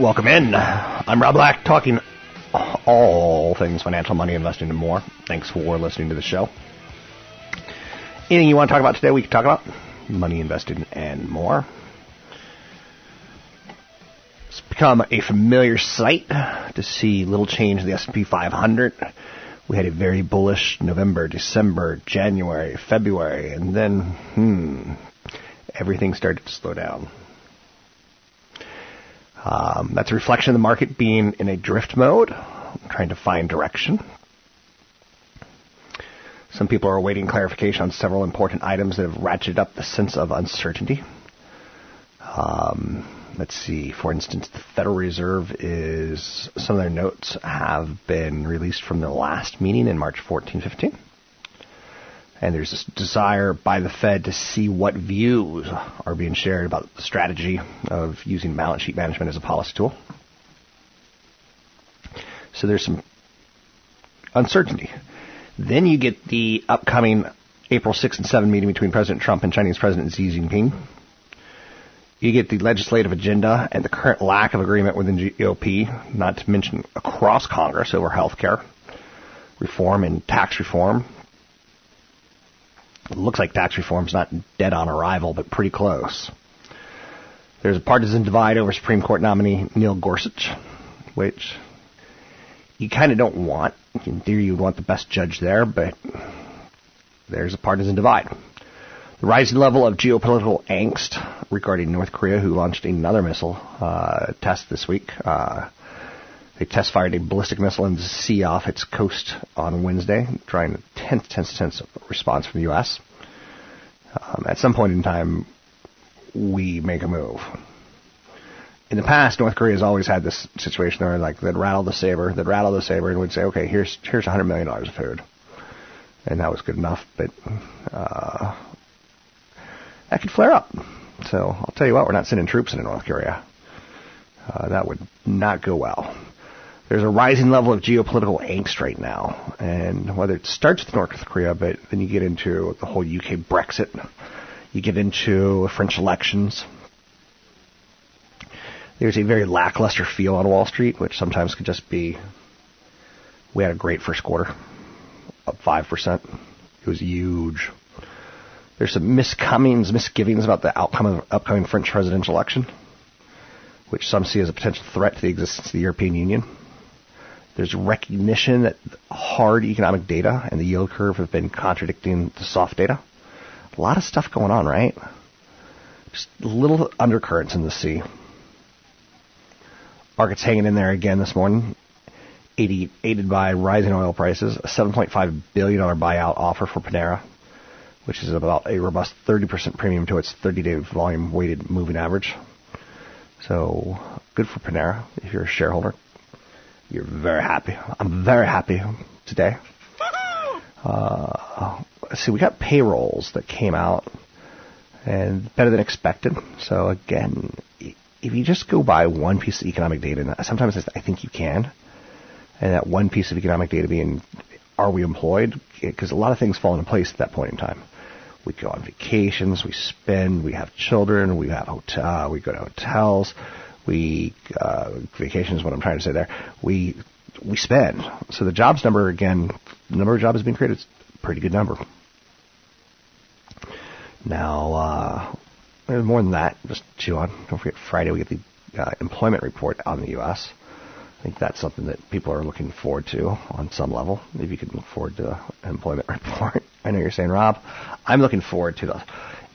Welcome in. I'm Rob Black, talking all things financial, money, investing, and more. Thanks for listening to the show. Anything you want to talk about today, we can talk about money, investing, and more. It's become a familiar sight to see little change in the S&P 500. We had a very bullish November, December, January, February, and then, hmm, everything started to slow down. Um, that's a reflection of the market being in a drift mode, trying to find direction. Some people are awaiting clarification on several important items that have ratcheted up the sense of uncertainty. Um, let's see, for instance, the Federal Reserve is, some of their notes have been released from the last meeting in March 14, 15 and there's this desire by the Fed to see what views are being shared about the strategy of using balance sheet management as a policy tool. So there's some uncertainty. Then you get the upcoming April 6 and 7 meeting between President Trump and Chinese President Xi Jinping. You get the legislative agenda and the current lack of agreement within GOP, not to mention across Congress over health care reform and tax reform, it looks like tax reform's not dead on arrival, but pretty close. There's a partisan divide over Supreme Court nominee Neil Gorsuch, which you kind of don't want. In theory, you would want the best judge there, but there's a partisan divide. The rising level of geopolitical angst regarding North Korea, who launched another missile uh, test this week. Uh, they test fired a ballistic missile in the sea off its coast on Wednesday, drawing a tense, tense, tense response from the U.S. Um, at some point in time, we make a move. In the past, North Korea has always had this situation where, like, they'd rattle the saber, they'd rattle the saber, and would say, "Okay, here's here's a hundred million dollars of food," and that was good enough. But uh, that could flare up. So I'll tell you what, we're not sending troops into North Korea. Uh, that would not go well there's a rising level of geopolitical angst right now, and whether it starts with North Korea, but then you get into the whole UK Brexit, you get into French elections. There's a very lackluster feel on Wall Street, which sometimes could just be. We had a great first quarter, up five percent. It was huge. There's some miscomings, misgivings about the outcome of the upcoming French presidential election, which some see as a potential threat to the existence of the European Union. There's recognition that hard economic data and the yield curve have been contradicting the soft data. A lot of stuff going on, right? Just little undercurrents in the sea. Markets hanging in there again this morning, aided by rising oil prices. A $7.5 billion buyout offer for Panera, which is about a robust 30% premium to its 30-day volume weighted moving average. So good for Panera if you're a shareholder. You're very happy. I'm very happy today. Uh, see, we got payrolls that came out and better than expected. So again, if you just go by one piece of economic data, and sometimes I think you can, and that one piece of economic data being, are we employed? Because a lot of things fall into place at that point in time. We go on vacations, we spend, we have children, we have hotel, we go to hotels, we uh, vacation is what I'm trying to say there. We we spend. So the jobs number again, the number of jobs being created is a pretty good number. Now, uh, more than that. Just chew on. Don't forget Friday we get the uh, employment report on the U.S. I think that's something that people are looking forward to on some level. Maybe you can look forward to an employment report. I know you're saying, Rob, I'm looking forward to the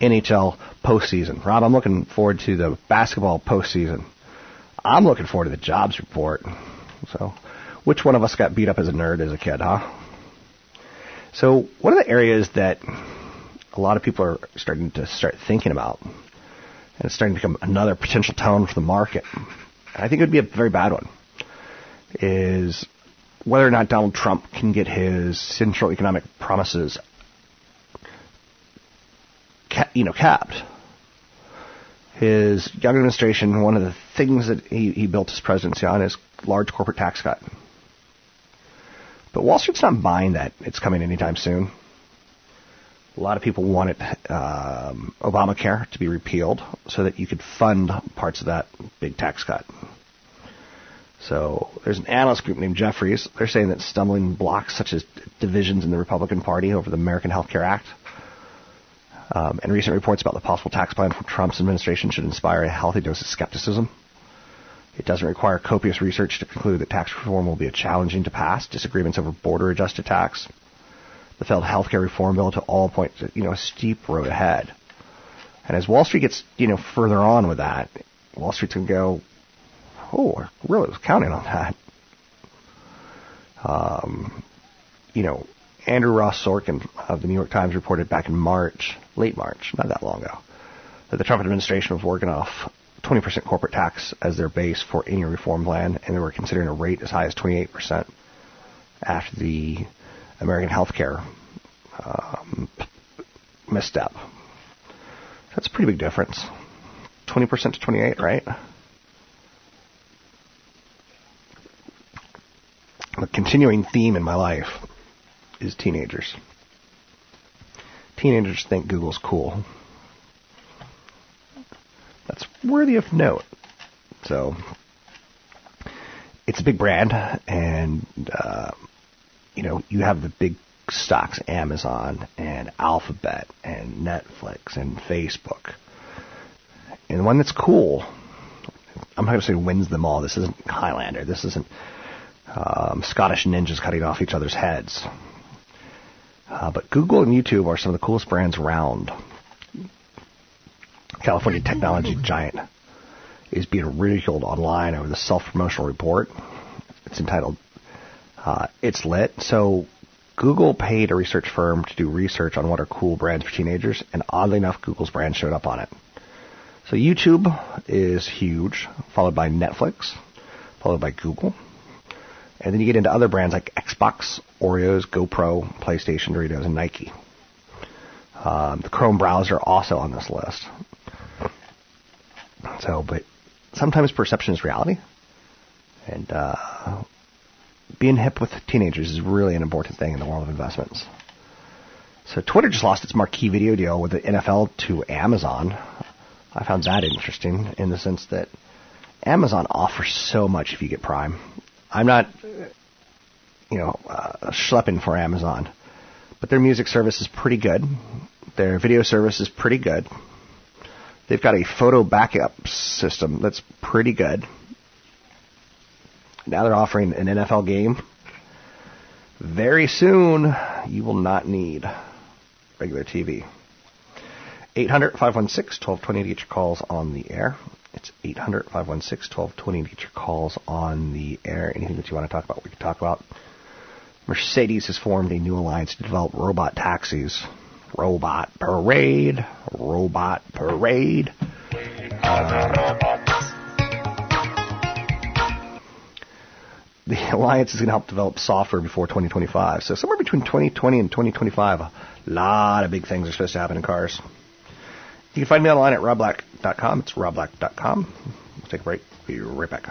NHL postseason. Rob, I'm looking forward to the basketball postseason. I'm looking forward to the jobs report. So, which one of us got beat up as a nerd as a kid, huh? So, one of the areas that a lot of people are starting to start thinking about, and it's starting to become another potential tone for the market, and I think it would be a very bad one, is whether or not Donald Trump can get his central economic promises, you know, capped his young administration, one of the things that he, he built his presidency on is large corporate tax cut. But Wall Street's not buying that it's coming anytime soon. A lot of people wanted um, Obamacare to be repealed so that you could fund parts of that big tax cut. So there's an analyst group named Jefferies. They're saying that stumbling blocks such as divisions in the Republican Party over the American Health Care Act um, and recent reports about the possible tax plan from Trump's administration should inspire a healthy dose of skepticism. It doesn't require copious research to conclude that tax reform will be a challenging to pass. Disagreements over border adjusted tax, the failed healthcare reform bill to all point to, you know, a steep road ahead. And as Wall Street gets, you know, further on with that, Wall Street's to go, oh, I really was counting on that. Um, you know, Andrew Ross Sorkin of the New York Times reported back in March, late March, not that long ago, that the Trump administration was working off 20% corporate tax as their base for any reform plan, and they were considering a rate as high as 28% after the American health care um, misstep. That's a pretty big difference. 20% to 28, right? A continuing theme in my life is teenagers. Teenagers think Google's cool. That's worthy of note. So, it's a big brand, and uh, you know you have the big stocks, Amazon and Alphabet and Netflix and Facebook, and the one that's cool. I'm not going to say wins them all. This isn't Highlander. This isn't um, Scottish ninjas cutting off each other's heads. Uh, but Google and YouTube are some of the coolest brands around. California technology giant is being ridiculed online over the self-promotional report. It's entitled uh, "It's Lit." So Google paid a research firm to do research on what are cool brands for teenagers, and oddly enough, Google's brand showed up on it. So YouTube is huge, followed by Netflix, followed by Google, and then you get into other brands like Xbox, Oreos, GoPro, PlayStation, Doritos, and Nike. Um, the Chrome browser also on this list. So, but sometimes perception is reality, and uh, being hip with teenagers is really an important thing in the world of investments. So Twitter just lost its marquee video deal with the NFL to Amazon. I found that interesting in the sense that Amazon offers so much if you get Prime. I'm not, you know, uh, schlepping for Amazon, but their music service is pretty good. Their video service is pretty good. They've got a photo backup system that's pretty good. Now they're offering an NFL game. Very soon, you will not need regular TV. 800 516 1220 to get your calls on the air. It's 800 516 1220 to get your calls on the air. Anything that you want to talk about, we can talk about. Mercedes has formed a new alliance to develop robot taxis. Robot Parade. Robot Parade. the alliance is going to help develop software before 2025. So somewhere between 2020 and 2025, a lot of big things are supposed to happen in cars. You can find me online at robblack.com. It's robblack.com. We'll take a break. Be right back.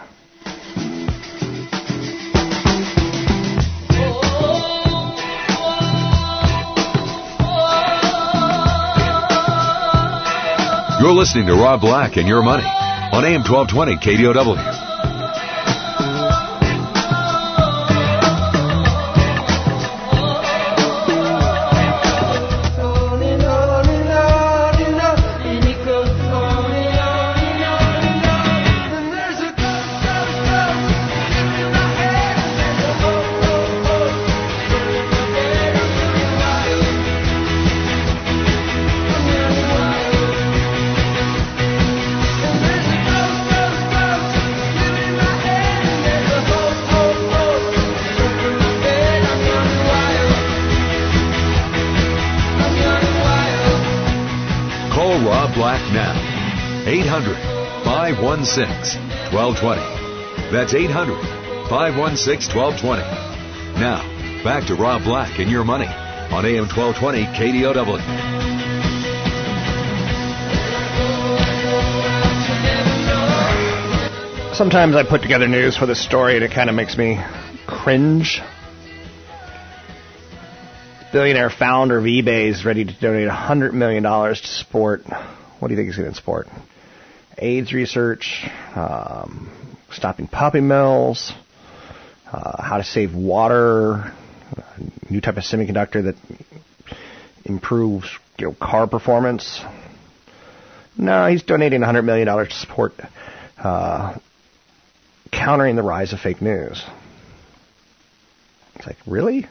You're listening to Rob Black and Your Money on AM 1220 KDOW. 516 1220. That's 800 516 1220. Now, back to Rob Black and your money on AM 1220 KDOW. Sometimes I put together news for this story and it kind of makes me cringe. Billionaire founder of eBay is ready to donate $100 million to support what do you think he's going to support? AIDS research, um, stopping puppy mills, uh, how to save water, a new type of semiconductor that improves you know, car performance. No, he's donating $100 million to support uh, countering the rise of fake news. It's like, really?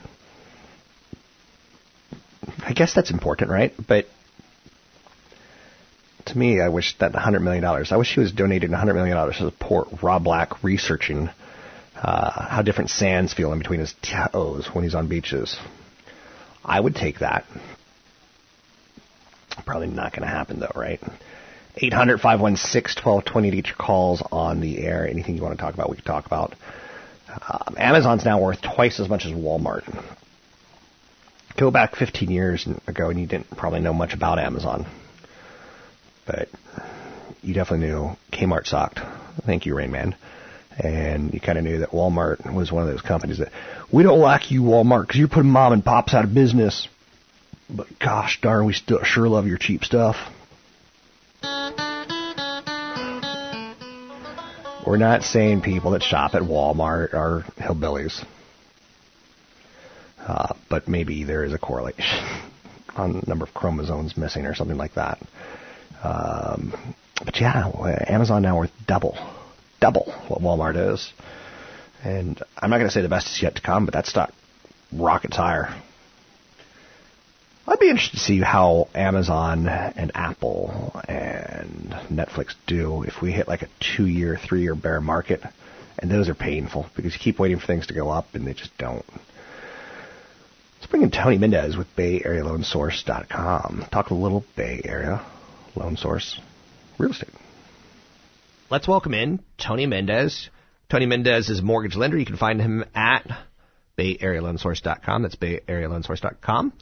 I guess that's important, right? But to me, I wish that $100 million, I wish he was donating $100 million to support Rob Black researching uh, how different sands feel in between his toes when he's on beaches. I would take that. Probably not going to happen, though, right? 800 516 1220 to your calls on the air. Anything you want to talk about, we can talk about. Um, Amazon's now worth twice as much as Walmart. Go back 15 years ago, and you didn't probably know much about Amazon but you definitely knew Kmart sucked. Thank you, Rain Man. And you kind of knew that Walmart was one of those companies that we don't like you, Walmart, because you're putting mom and pops out of business. But gosh darn, we still sure love your cheap stuff. We're not saying people that shop at Walmart are hillbillies. Uh, but maybe there is a correlation on the number of chromosomes missing or something like that. Um, but yeah, Amazon now worth double, double what Walmart is. And I'm not going to say the best is yet to come, but that stock rockets higher. I'd be interested to see how Amazon and Apple and Netflix do if we hit like a two year, three year bear market. And those are painful because you keep waiting for things to go up and they just don't. Let's bring in Tony Mendez with BayAreaLoanSource.com. Talk a little Bay Area Loan Source Real Estate. Let's welcome in Tony Mendez. Tony Mendez is a mortgage lender. You can find him at BayAreaLoanSource.com. That's BayAreaLoanSource.com.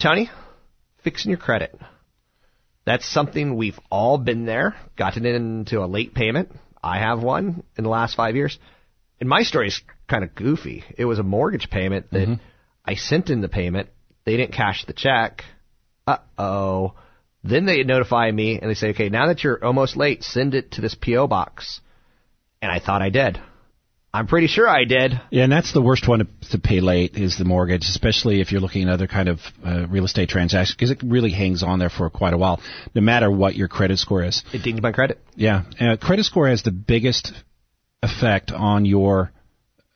Tony, fixing your credit. That's something we've all been there, gotten into a late payment. I have one in the last five years. And my story is kind of goofy. It was a mortgage payment that mm-hmm. I sent in the payment. They didn't cash the check. Uh oh. Then they notify me and they say, okay, now that you're almost late, send it to this PO box. And I thought I did. I'm pretty sure I did. Yeah, and that's the worst one to, to pay late is the mortgage, especially if you're looking at other kind of uh, real estate transactions, because it really hangs on there for quite a while, no matter what your credit score is. It dings my credit. Yeah, uh, credit score has the biggest effect on your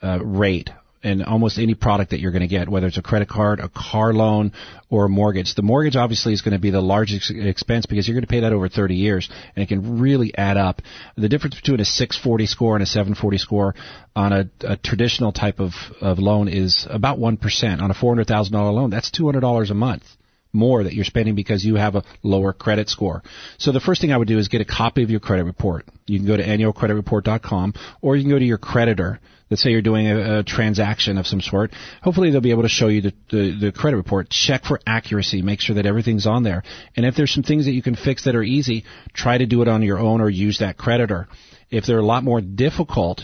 uh, rate in almost any product that you're going to get, whether it's a credit card, a car loan, or a mortgage. The mortgage obviously is going to be the largest expense because you're going to pay that over 30 years, and it can really add up. The difference between a 640 score and a 740 score on a, a traditional type of, of loan is about 1%. On a $400,000 loan, that's $200 a month more that you're spending because you have a lower credit score. So the first thing I would do is get a copy of your credit report. You can go to annualcreditreport.com or you can go to your creditor let's say you're doing a, a transaction of some sort, hopefully they'll be able to show you the, the, the credit report. Check for accuracy. Make sure that everything's on there. And if there's some things that you can fix that are easy, try to do it on your own or use that creditor. If they're a lot more difficult,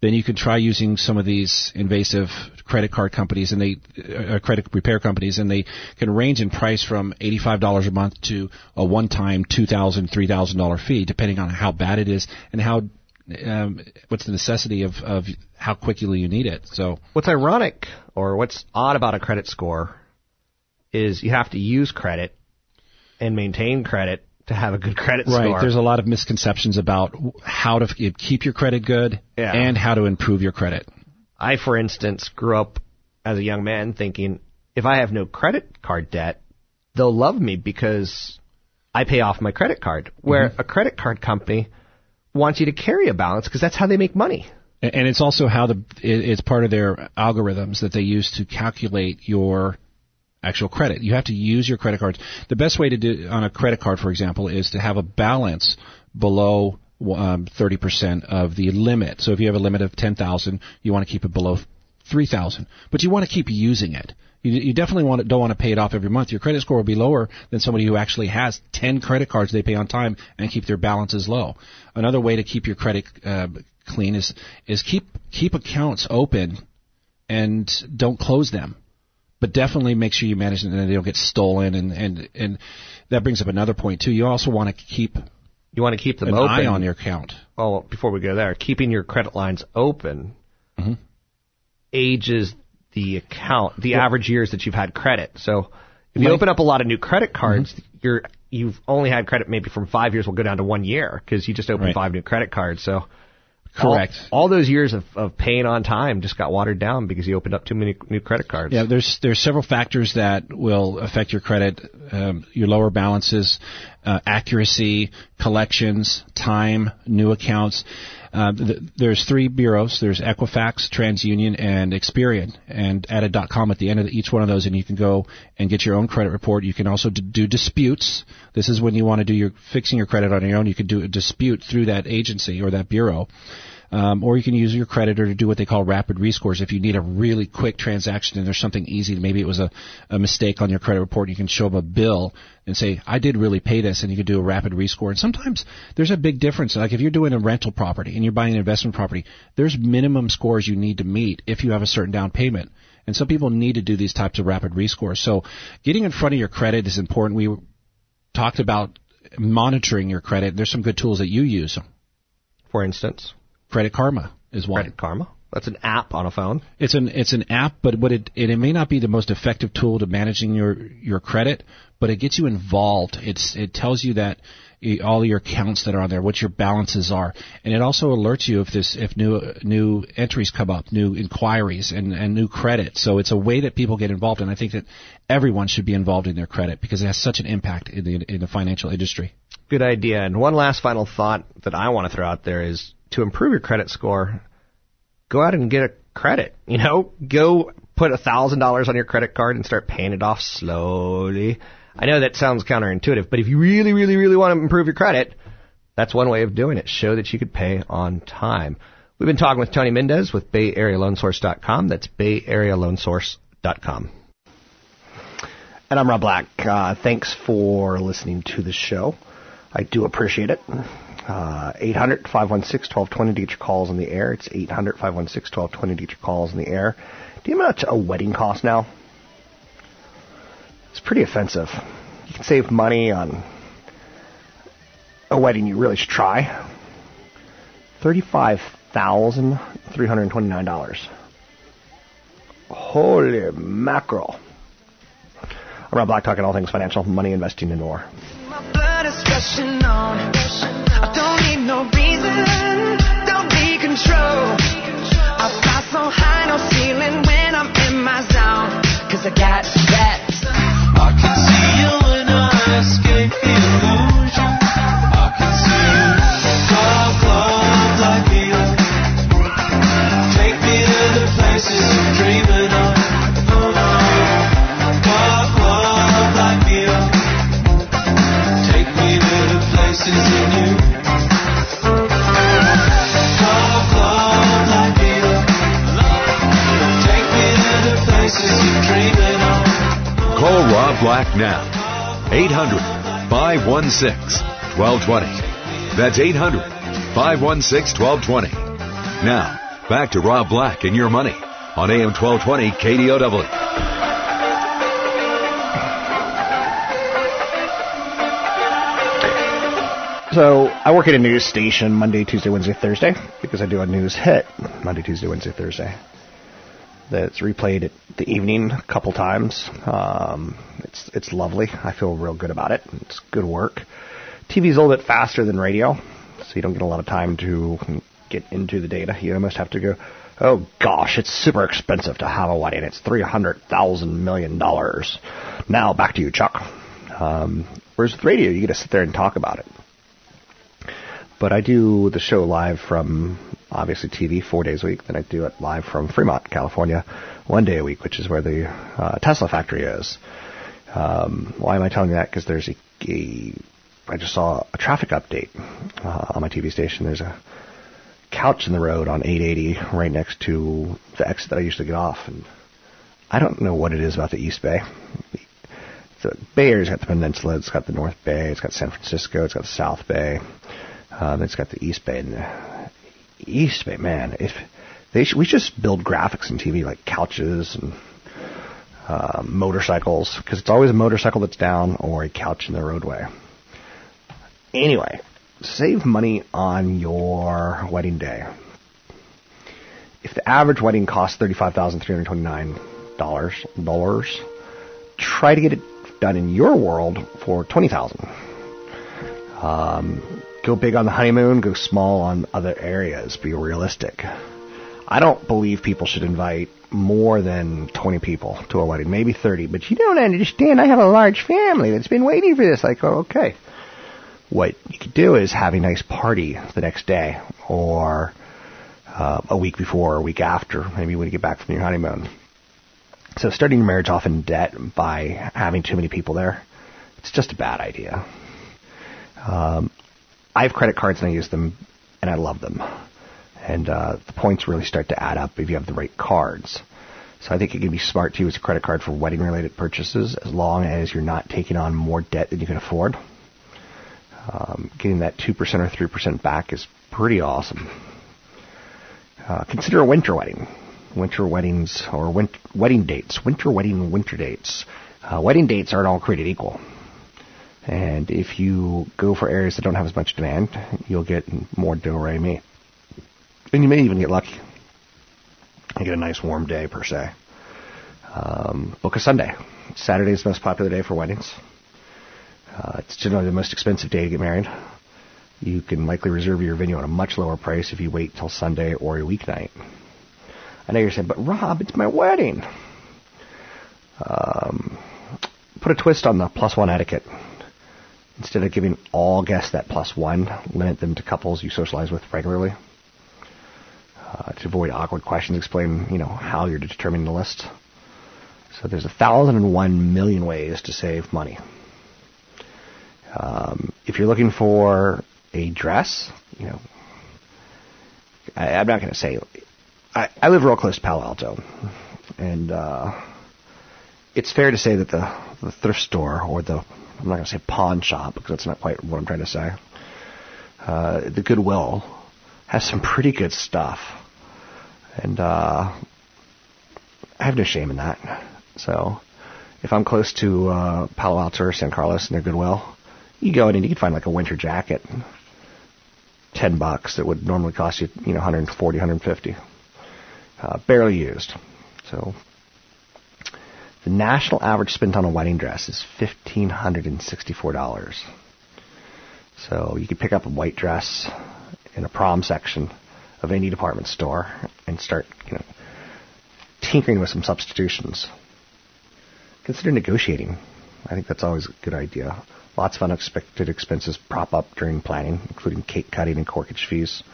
then you can try using some of these invasive credit card companies and they uh, credit repair companies and they can range in price from $85 a month to a one-time $2,000 $3,000 fee depending on how bad it is and how um, what's the necessity of, of how quickly you need it. So what's ironic or what's odd about a credit score is you have to use credit and maintain credit to have a good credit right. score. There's a lot of misconceptions about how to f- keep your credit good Yeah. and how to improve your credit. I, for instance, grew up as a young man thinking if I have no credit card debt, they'll love me because I pay off my credit card. Where a credit card company wants you to carry a balance because that's how they make money. And it's also how the it's part of their algorithms that they use to calculate your actual credit. You have to use your credit cards. The best way to do on a credit card, for example, is to have a balance below um, 30% of the limit. So if you have a limit of 10,000, you want to keep it below 3,000, but you want to keep using it. You, you definitely want to, don't want to pay it off every month. Your credit score will be lower than somebody who actually has 10 credit cards they pay on time and keep their balances low. Another way to keep your credit uh, clean is is keep keep accounts open and don't close them. But definitely make sure you manage them and they don't get stolen and and and that brings up another point too. You also want to keep You want to keep them an open. eye on your account. well, before we go there, keeping your credit lines open Mm-hmm. ages the account, the average years that you've had credit. So if you open up a lot of new credit cards, Mm-hmm. you're you've only had credit maybe from five years will go down to one year because you just opened Right. five new credit cards. So Correct. All, all those years of, of paying on time just got watered down because you opened up too many new credit cards. Yeah, there's there's several factors that will affect your credit. Um, your lower balances, uh, accuracy, collections, time, new accounts. Uh, th- there's three bureaus. There's Equifax, TransUnion, and Experian. And add a .com at the end of each one of those, and you can go and get your own credit report. You can also d- do disputes. This is when you want to do your fixing your credit on your own. You can do a dispute through that agency or that bureau. Um, or you can use your creditor to do what they call rapid rescores. If you need a really quick transaction and there's something easy, maybe it was a, a mistake on your credit report, you can show them a bill and say, I did really pay this, and you can do a rapid rescore. And sometimes there's a big difference. Like if you're doing a rental property and you're buying an investment property, there's minimum scores you need to meet if you have a certain down payment. And some people need to do these types of rapid rescores. So getting in front of your credit is important. We talked about monitoring your credit. There's some good tools that you use. For instance, Credit Karma is one. Credit Karma. That's an app on a phone. It's an it's an app, but what it, it it may not be the most effective tool to managing your your credit, but it gets you involved. It's it tells you that all your accounts that are on there, what your balances are, and it also alerts you if this if new new entries come up, new inquiries, and and new credit. So it's a way that people get involved, and I think that everyone should be involved in their credit because it has such an impact in the in the financial industry. Good idea. And one last final thought that I want to throw out there is to improve your credit score, go out and get a credit. You know, go put a thousand dollars on your credit card and start paying it off slowly. I know that sounds counterintuitive, but if you really, really, really want to improve your credit, that's one way of doing it. Show that you could pay on time. We've been talking with Tony Mendez with BayAreaLoanSource.com. That's BayAreaLoanSource.com. And I'm Rob Black. Uh, thanks for listening to the show. I do appreciate it. Uh, 800 516 1220 to get your calls in the air. It's 800 516 1220 to get your calls in the air. Do you know how much a wedding costs now? It's pretty offensive. You can save money on a wedding you really should try. $35,329. Holy mackerel. I'm Rob Black talking all things financial, money, investing, and more. I got that. I can see you when I escape the illusion. Black now. 800 516 1220. That's 800 516 1220. Now, back to Rob Black and your money on AM 1220 KDOW. So I work at a news station Monday, Tuesday, Wednesday, Thursday because I do a news hit Monday, Tuesday, Wednesday, Thursday. That's replayed at the evening a couple times. Um, it's it's lovely. I feel real good about it. It's good work. TV's a little bit faster than radio, so you don't get a lot of time to get into the data. You almost have to go. Oh gosh, it's super expensive to have a wedding. It's three hundred thousand million dollars. Now back to you, Chuck. Um, whereas with radio, you get to sit there and talk about it. But I do the show live from obviously TV four days a week. Then I do it live from Fremont, California, one day a week, which is where the uh, Tesla factory is. Um, why am I telling you that? Because there's a, a I just saw a traffic update uh, on my TV station. There's a couch in the road on 880 right next to the exit that I usually get off, and I don't know what it is about the East Bay. The Bay Area's got the Peninsula, it's got the North Bay, it's got San Francisco, it's got the South Bay. Um, it's got the East Bay. And East Bay, man, if they should, we just build graphics in TV like couches and uh, motorcycles because it's always a motorcycle that's down or a couch in the roadway. Anyway, save money on your wedding day. If the average wedding costs thirty-five thousand three hundred twenty-nine dollars, dollars, try to get it done in your world for twenty thousand. Um, Go big on the honeymoon, go small on other areas. Be realistic. I don't believe people should invite more than 20 people to a wedding, maybe 30. But you don't understand. I have a large family that's been waiting for this. Like, oh, okay. What you could do is have a nice party the next day or uh, a week before or a week after, maybe when you get back from your honeymoon. So starting your marriage off in debt by having too many people there, it's just a bad idea. Um, I have credit cards and I use them, and I love them. And uh, the points really start to add up if you have the right cards. So I think it can be smart to use a credit card for wedding related purchases as long as you're not taking on more debt than you can afford. Um, getting that 2% or 3% back is pretty awesome. Uh, consider a winter wedding. Winter weddings or win- wedding dates. Winter wedding, winter dates. Uh, wedding dates aren't all created equal. And if you go for areas that don't have as much demand, you'll get more do re mi. And you may even get lucky. You get a nice warm day per se. Um, book a Sunday. Saturday is the most popular day for weddings. Uh, it's generally the most expensive day to get married. You can likely reserve your venue at a much lower price if you wait till Sunday or a weeknight. I know you're saying, but Rob, it's my wedding. Um, put a twist on the plus one etiquette. Instead of giving all guests that plus one, limit them to couples you socialize with regularly. Uh, to avoid awkward questions, explain you know how you're determining the list. So there's a thousand and one million ways to save money. Um, if you're looking for a dress, you know, I, am not going to say. I, I live real close to Palo Alto, and uh, it's fair to say that the, the thrift store or the I'm not going to say pawn shop because that's not quite what I'm trying to say. Uh, the Goodwill has some pretty good stuff, and uh, I have no shame in that. So, if I'm close to uh, Palo Alto or San Carlos and their Goodwill, you go in and you can find like a winter jacket, ten bucks that would normally cost you, you know, 140, 150, uh, barely used. So the national average spent on a wedding dress is $1,564. So you could pick up a white dress in a prom section of any department store and start, you know, tinkering with some substitutions. Consider negotiating. I think that's always a good idea. Lots of unexpected expenses prop up during planning, including cake cutting and corkage fees.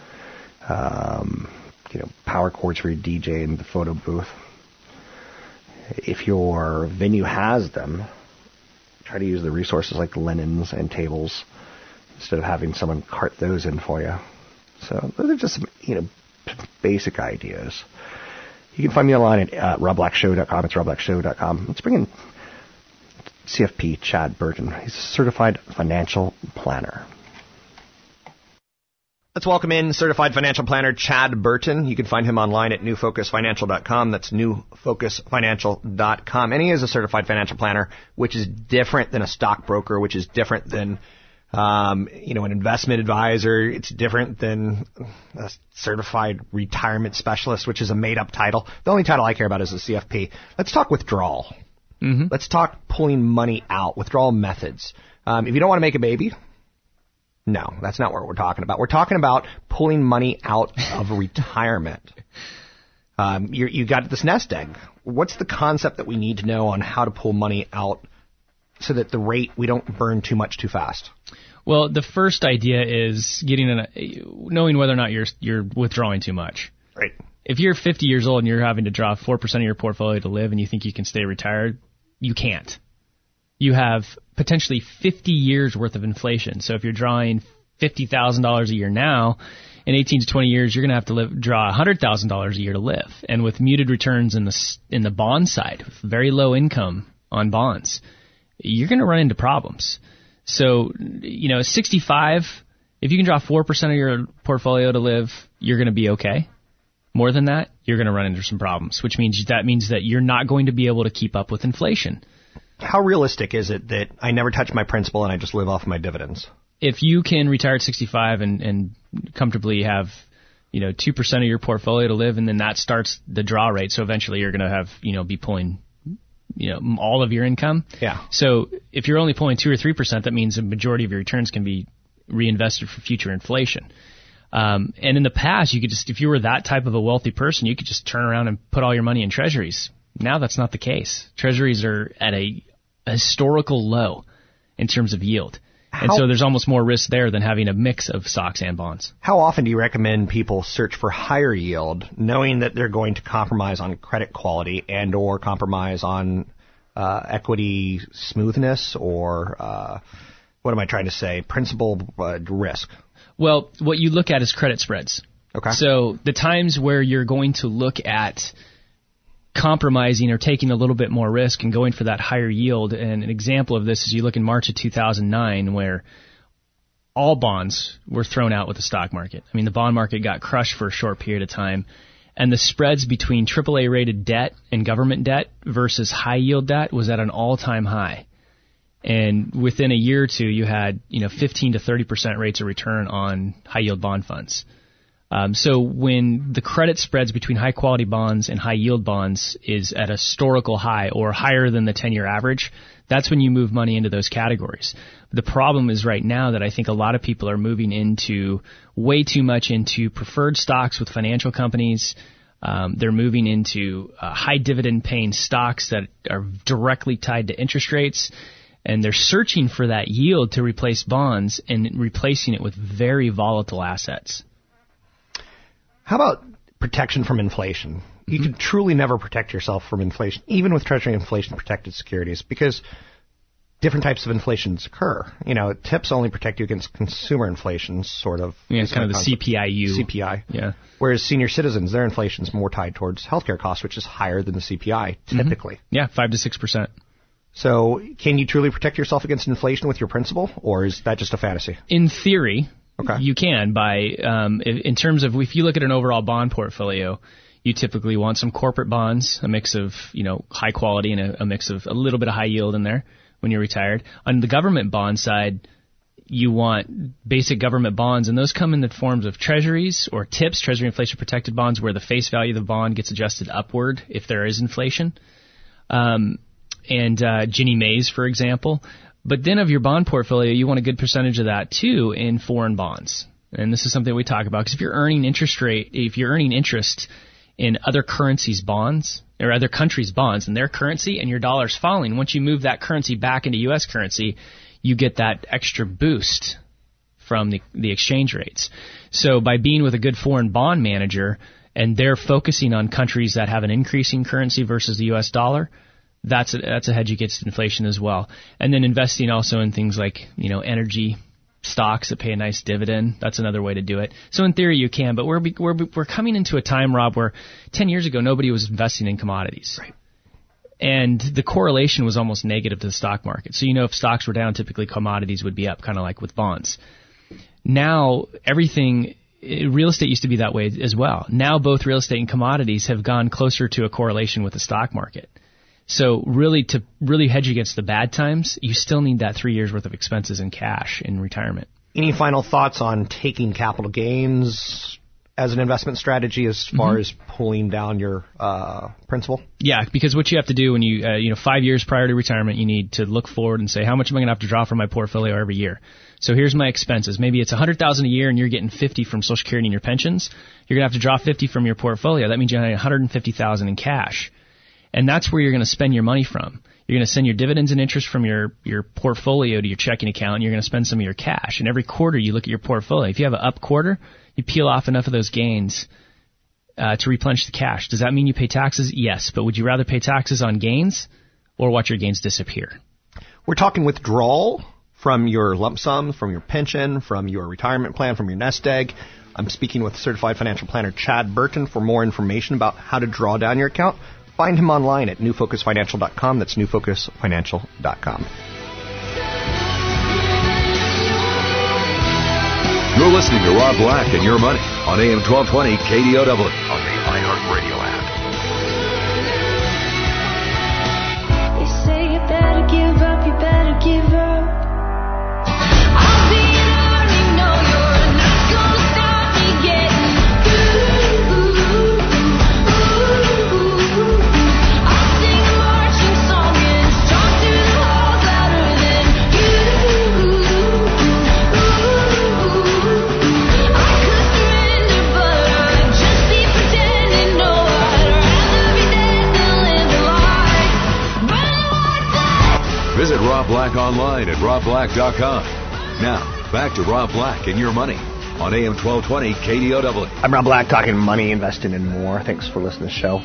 Um, you know, power cords for your DJ and the photo booth if your venue has them, try to use the resources like linens and tables instead of having someone cart those in for you. So those are just some, you know, basic ideas. You can find me online at uh, robblackshow.com. It's robblackshow.com. Let's bring in CFP Chad Burton. He's a certified financial planner. Let's welcome in certified financial planner Chad Burton. You can find him online at newfocusfinancial.com. That's newfocusfinancial.com. And he is a certified financial planner, which is different than a stockbroker, which is different than um, you know, an investment advisor. It's different than a certified retirement specialist, which is a made up title. The only title I care about is the CFP. Let's talk withdrawal. Mm-hmm. Let's talk pulling money out, withdrawal methods. Um, if you don't want to make a baby, no, that's not what we're talking about. We're talking about pulling money out of retirement. Um, you you got this nest egg. What's the concept that we need to know on how to pull money out so that the rate we don't burn too much too fast? Well, the first idea is getting an, knowing whether or not you're you're withdrawing too much. Right. If you're 50 years old and you're having to draw 4% of your portfolio to live and you think you can stay retired, you can't. You have potentially 50 years worth of inflation. So if you're drawing $50,000 a year now, in 18 to 20 years, you're going to have to live, draw $100,000 a year to live. And with muted returns in the, in the bond side, with very low income on bonds, you're going to run into problems. So, you know, 65, if you can draw 4% of your portfolio to live, you're going to be okay. More than that, you're going to run into some problems, which means that means that you're not going to be able to keep up with inflation. How realistic is it that I never touch my principal and I just live off my dividends? If you can retire at 65 and, and comfortably have, you know, 2% of your portfolio to live and then that starts the draw rate. So eventually you're going to have, you know, be pulling you know all of your income. Yeah. So if you're only pulling two or three percent, that means a majority of your returns can be reinvested for future inflation. Um, and in the past, you could just if you were that type of a wealthy person, you could just turn around and put all your money in treasuries. Now that's not the case. Treasuries are at a, a historical low in terms of yield. And so there's almost more risk there than having a mix of stocks and bonds. How often do you recommend people search for higher yield, knowing that they're going to compromise on credit quality and or compromise on uh, equity smoothness or uh, what am I trying to say? Principal uh, risk. Well, what you look at is credit spreads. Okay. So the times where you're going to look at compromising or taking a little bit more risk and going for that higher yield, and an example of this is you look in March of 2009 where all bonds were thrown out with the stock market. I mean, the bond market got crushed for a short period of time. And the spreads between AAA rated debt and government debt versus high yield debt was at an all time high. And within a year or two, you had, you know, 15 to 30% rates of return on high yield bond funds. Um, so when the credit spreads between high quality bonds and high yield bonds is at a historical high or higher than the 10 year average, that's when you move money into those categories. The problem is right now that I think a lot of people are moving into way too much into preferred stocks with financial companies. Um, they're moving into uh, high dividend paying stocks that are directly tied to interest rates. And they're searching for that yield to replace bonds and replacing it with very volatile assets. How about protection from inflation? You Mm-hmm. can truly never protect yourself from inflation, even with Treasury inflation protected securities, because different types of inflations occur. You know, TIPS only protect you against consumer inflation, sort of. Yeah, is kind of the. CPIU. CPI. Yeah. Whereas senior citizens, their inflation is more tied towards healthcare costs, which is higher than the CPI Mm-hmm. typically. Yeah, five to six percent. So, can you truly protect yourself against inflation with your principal, or is that just a fantasy? In theory, Okay. you can by um, in terms of if you look at an overall bond portfolio, you typically want some corporate bonds, a mix of you know high quality and a, a mix of a little bit of high yield in there when you're retired. On the government bond side, you want basic government bonds, and those come in the forms of treasuries or TIPS, Treasury Inflation Protected Bonds, where the face value of the bond gets adjusted upward if there is inflation. Um, and uh, Ginnie Mae's, for example. But then of your bond portfolio, you want a good percentage of that too in foreign bonds. And this is something we talk about because if you're earning interest rate, if you're earning interest in other currencies' bonds or other countries' bonds and their currency, and your dollar's falling, once you move that currency back into U.S. currency, you get that extra boost from the, the exchange rates. So by being with a good foreign bond manager and they're focusing on countries that have an increasing currency versus the US dollar, that's a, that's a hedge against inflation as well. And then investing also in things like, you know, energy stocks that pay a nice dividend. That's another way to do it. So in theory you can, but we're, we're, we're coming into a time, Rob, where 10 years ago nobody was investing in commodities. Right. and the correlation was almost negative to the stock market. So you know if stocks were down, typically commodities would be up, kind of like with bonds. Now everything eh, real estate used to be that way as well. Now both real estate and commodities have gone closer to a correlation with the stock market. So really to really hedge against the bad times, you still need that 3 years worth of expenses in cash in retirement. Any final thoughts on taking capital gains as an investment strategy as far Mhm. as pulling down your uh, principal? Yeah, because what you have to do when you, uh, you know, five years prior to retirement, you need to look forward and say, how much am I going to have to draw from my portfolio every year? So here's my expenses. Maybe it's a 100,000 a year and you're getting 50 from Social Security and your pensions. You're going to have to draw 50 from your portfolio. That means you're going to have 150,000 in cash. And that's where you're going to spend your money from. You're going to send your dividends and interest from your, your portfolio to your checking account and you're going to spend some of your cash. And every quarter you look at your portfolio. If you have an up quarter, you peel off enough of those gains uh, to replenish the cash. Does that mean you pay taxes? Yes. But would you rather pay taxes on gains or watch your gains disappear? We're talking withdrawal from your lump sum, from your pension, from your retirement plan, from your nest egg. I'm speaking with certified financial planner Chad Burton for more information about how to draw down your account. Find him online at newfocusfinancial.com. That's newfocusfinancial.com. You're listening to Rob Black and Your Money on AM 1220 KDOW on the iHeartRadio robblack.com. Now, back to Rob Black and Your Money on AM 1220 KDOW. I'm Rob Black talking money, investing, and more. Thanks for listening to the show.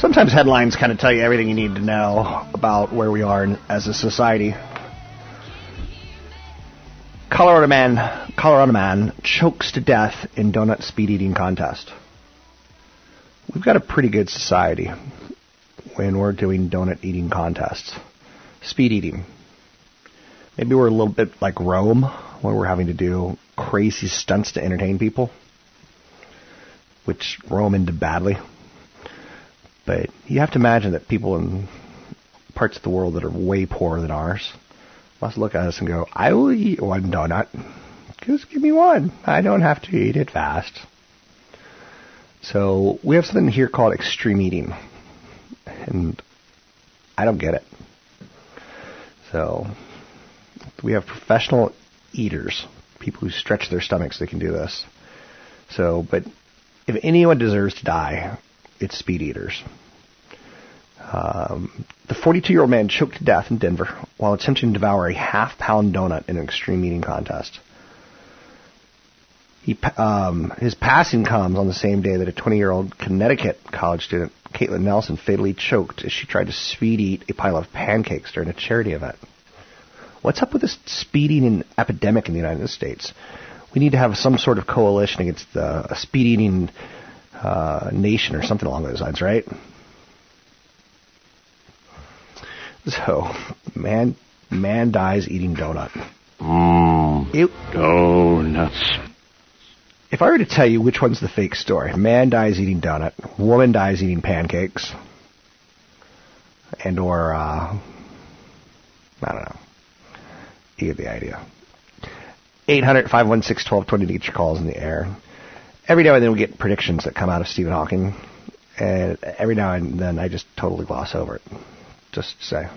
Sometimes headlines kind of tell you everything you need to know about where we are in, as a society. Colorado man, Colorado man chokes to death in donut speed eating contest. We've got a pretty good society when we're doing donut eating contests. Speed eating. Maybe we're a little bit like Rome, where we're having to do crazy stunts to entertain people, which Rome did badly. But you have to imagine that people in parts of the world that are way poorer than ours must look at us and go, I will eat one donut. Just give me one. I don't have to eat it fast. So we have something here called extreme eating. And I don't get it. So we have professional eaters, people who stretch their stomachs, they can do this. So, but if anyone deserves to die, it's speed eaters. Um, the 42 year old man choked to death in Denver while attempting to devour a half pound donut in an extreme eating contest. He, um, his passing comes on the same day that a 20 year old Connecticut college student, Caitlin Nelson, fatally choked as she tried to speed eat a pile of pancakes during a charity event. What's up with this speed eating epidemic in the United States? We need to have some sort of coalition against the, a speed eating uh, nation or something along those lines, right? So, man, man dies eating donut. Mmm. It, Donuts. If I were to tell you which one's the fake story, man dies eating donut, woman dies eating pancakes, and or uh, I don't know. You get the idea. 800-516-1220 to get your calls in the air. Every now and then we get predictions that come out of Stephen Hawking, and every now and then I just totally gloss over it. Just say.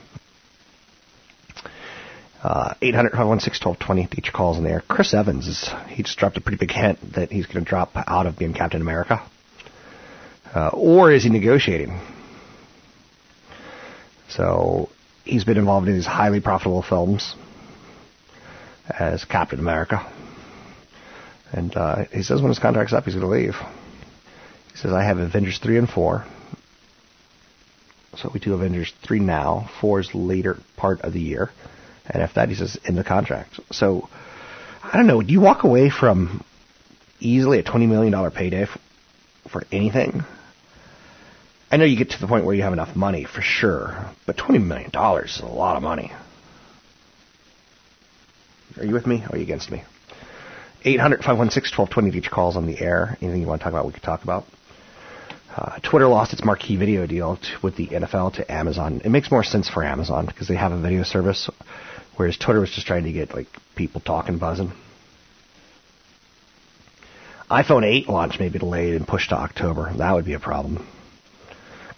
Uh, 800-516-1220 to get your calls in the air. Chris Evans, is he just dropped a pretty big hint that he's going to drop out of being Captain America. Uh, or is he negotiating? So he's been involved in these highly profitable films as Captain America. And uh, he says when his contract's up, he's going to leave. He says, I have Avengers 3 and 4. So we do Avengers 3 now. 4 is later part of the year. And after that, says, in the contract. So, I don't know. Do you walk away from easily a $20 million payday f- for anything. I know you get to the point where you have enough money for sure, but $20 million is a lot of money. Are you with me or are you against me? 800 516 1220 each calls on the air. Anything you want to talk about, we could talk about. Uh, Twitter lost its marquee video deal t- with the NFL to Amazon. It makes more sense for Amazon because they have a video service, whereas Twitter was just trying to get like people talking, buzzing. iPhone 8 launch may be delayed and pushed to October. That would be a problem.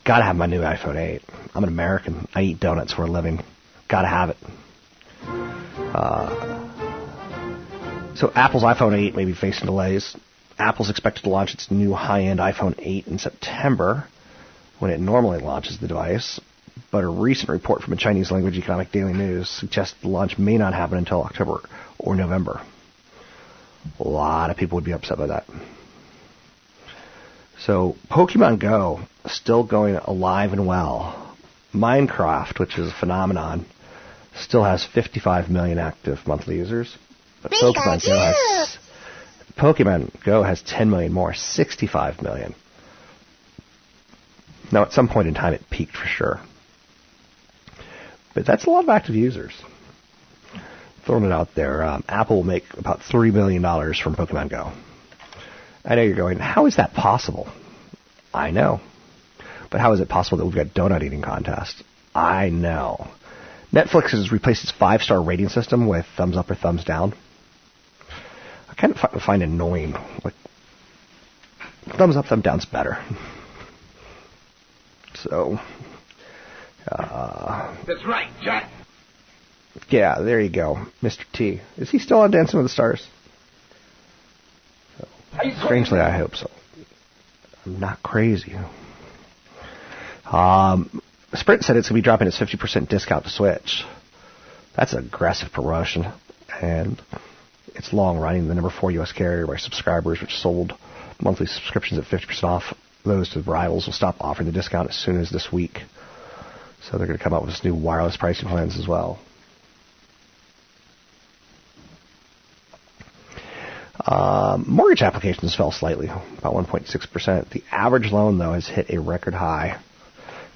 Gotta have my new iPhone 8. I'm an American. I eat donuts for a living. Gotta have it. Uh, so Apple's iPhone 8 may be facing delays. Apple's expected to launch its new high-end iPhone 8 in September, when it normally launches the device. But a recent report from a Chinese language economic daily news suggests the launch may not happen until October or November. A lot of people would be upset by that. So Pokemon Go still going alive and well. Minecraft, which is a phenomenon, still has 55 million active monthly users. But Pokemon Go has Pokemon Go has 10 million more, 65 million. Now, at some point in time, it peaked for sure. But that's a lot of active users. Throwing it out there, um, Apple will make about $3 million from Pokemon Go. I know you're going, how is that possible? I know. But how is it possible that we've got donut eating contests? I know. Netflix has replaced its five star rating system with thumbs up or thumbs down. I kind of find annoying. Like, thumbs up, thumbs down's better. So, uh, That's right, Jack. yeah, there you go, Mr. T. Is he still on Dancing with the Stars? Strangely, I hope so. I'm not crazy. Um, Sprint said it's going to be dropping its 50% discount to Switch. That's aggressive promotion, and it's long running. The number four U.S. carrier by subscribers, which sold monthly subscriptions at 50% off. Those to rivals will stop offering the discount as soon as this week. So they're going to come out with this new wireless pricing plans as well. Um, mortgage applications fell slightly, about 1.6%. The average loan, though, has hit a record high.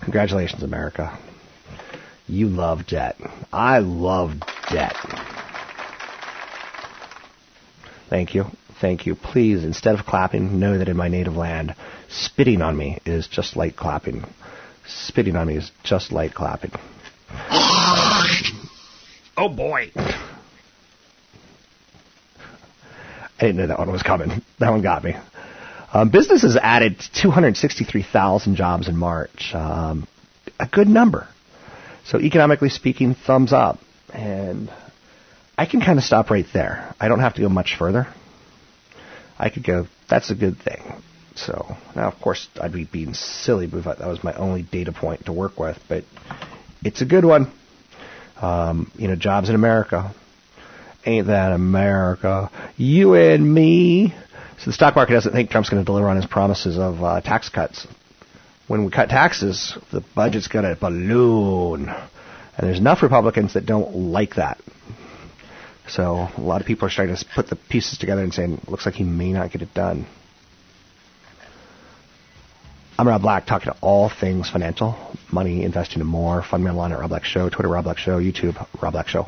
Congratulations, America. You love debt. I love debt. Thank you. Thank you. Please, instead of clapping, know that in my native land, spitting on me is just like clapping. Spitting on me is just light clapping. oh boy. I didn't know that one was coming. That one got me. Um, businesses added 263,000 jobs in March. Um, a good number. So economically speaking, thumbs up. And I can kind of stop right there. I don't have to go much further. I could go, that's a good thing. So now, of course, I'd be being silly if that was my only data point to work with, but it's a good one. Um, you know, jobs in America. Ain't that America? You and me. So the stock market doesn't think Trump's going to deliver on his promises of uh, tax cuts. When we cut taxes, the budget's going to balloon. And there's enough Republicans that don't like that. So a lot of people are starting to put the pieces together and saying, looks like he may not get it done. I'm Rob Black, talking to all things financial, money, investing, and more. Find me online at Rob Black Show, Twitter Rob Black Show, YouTube Rob Black Show.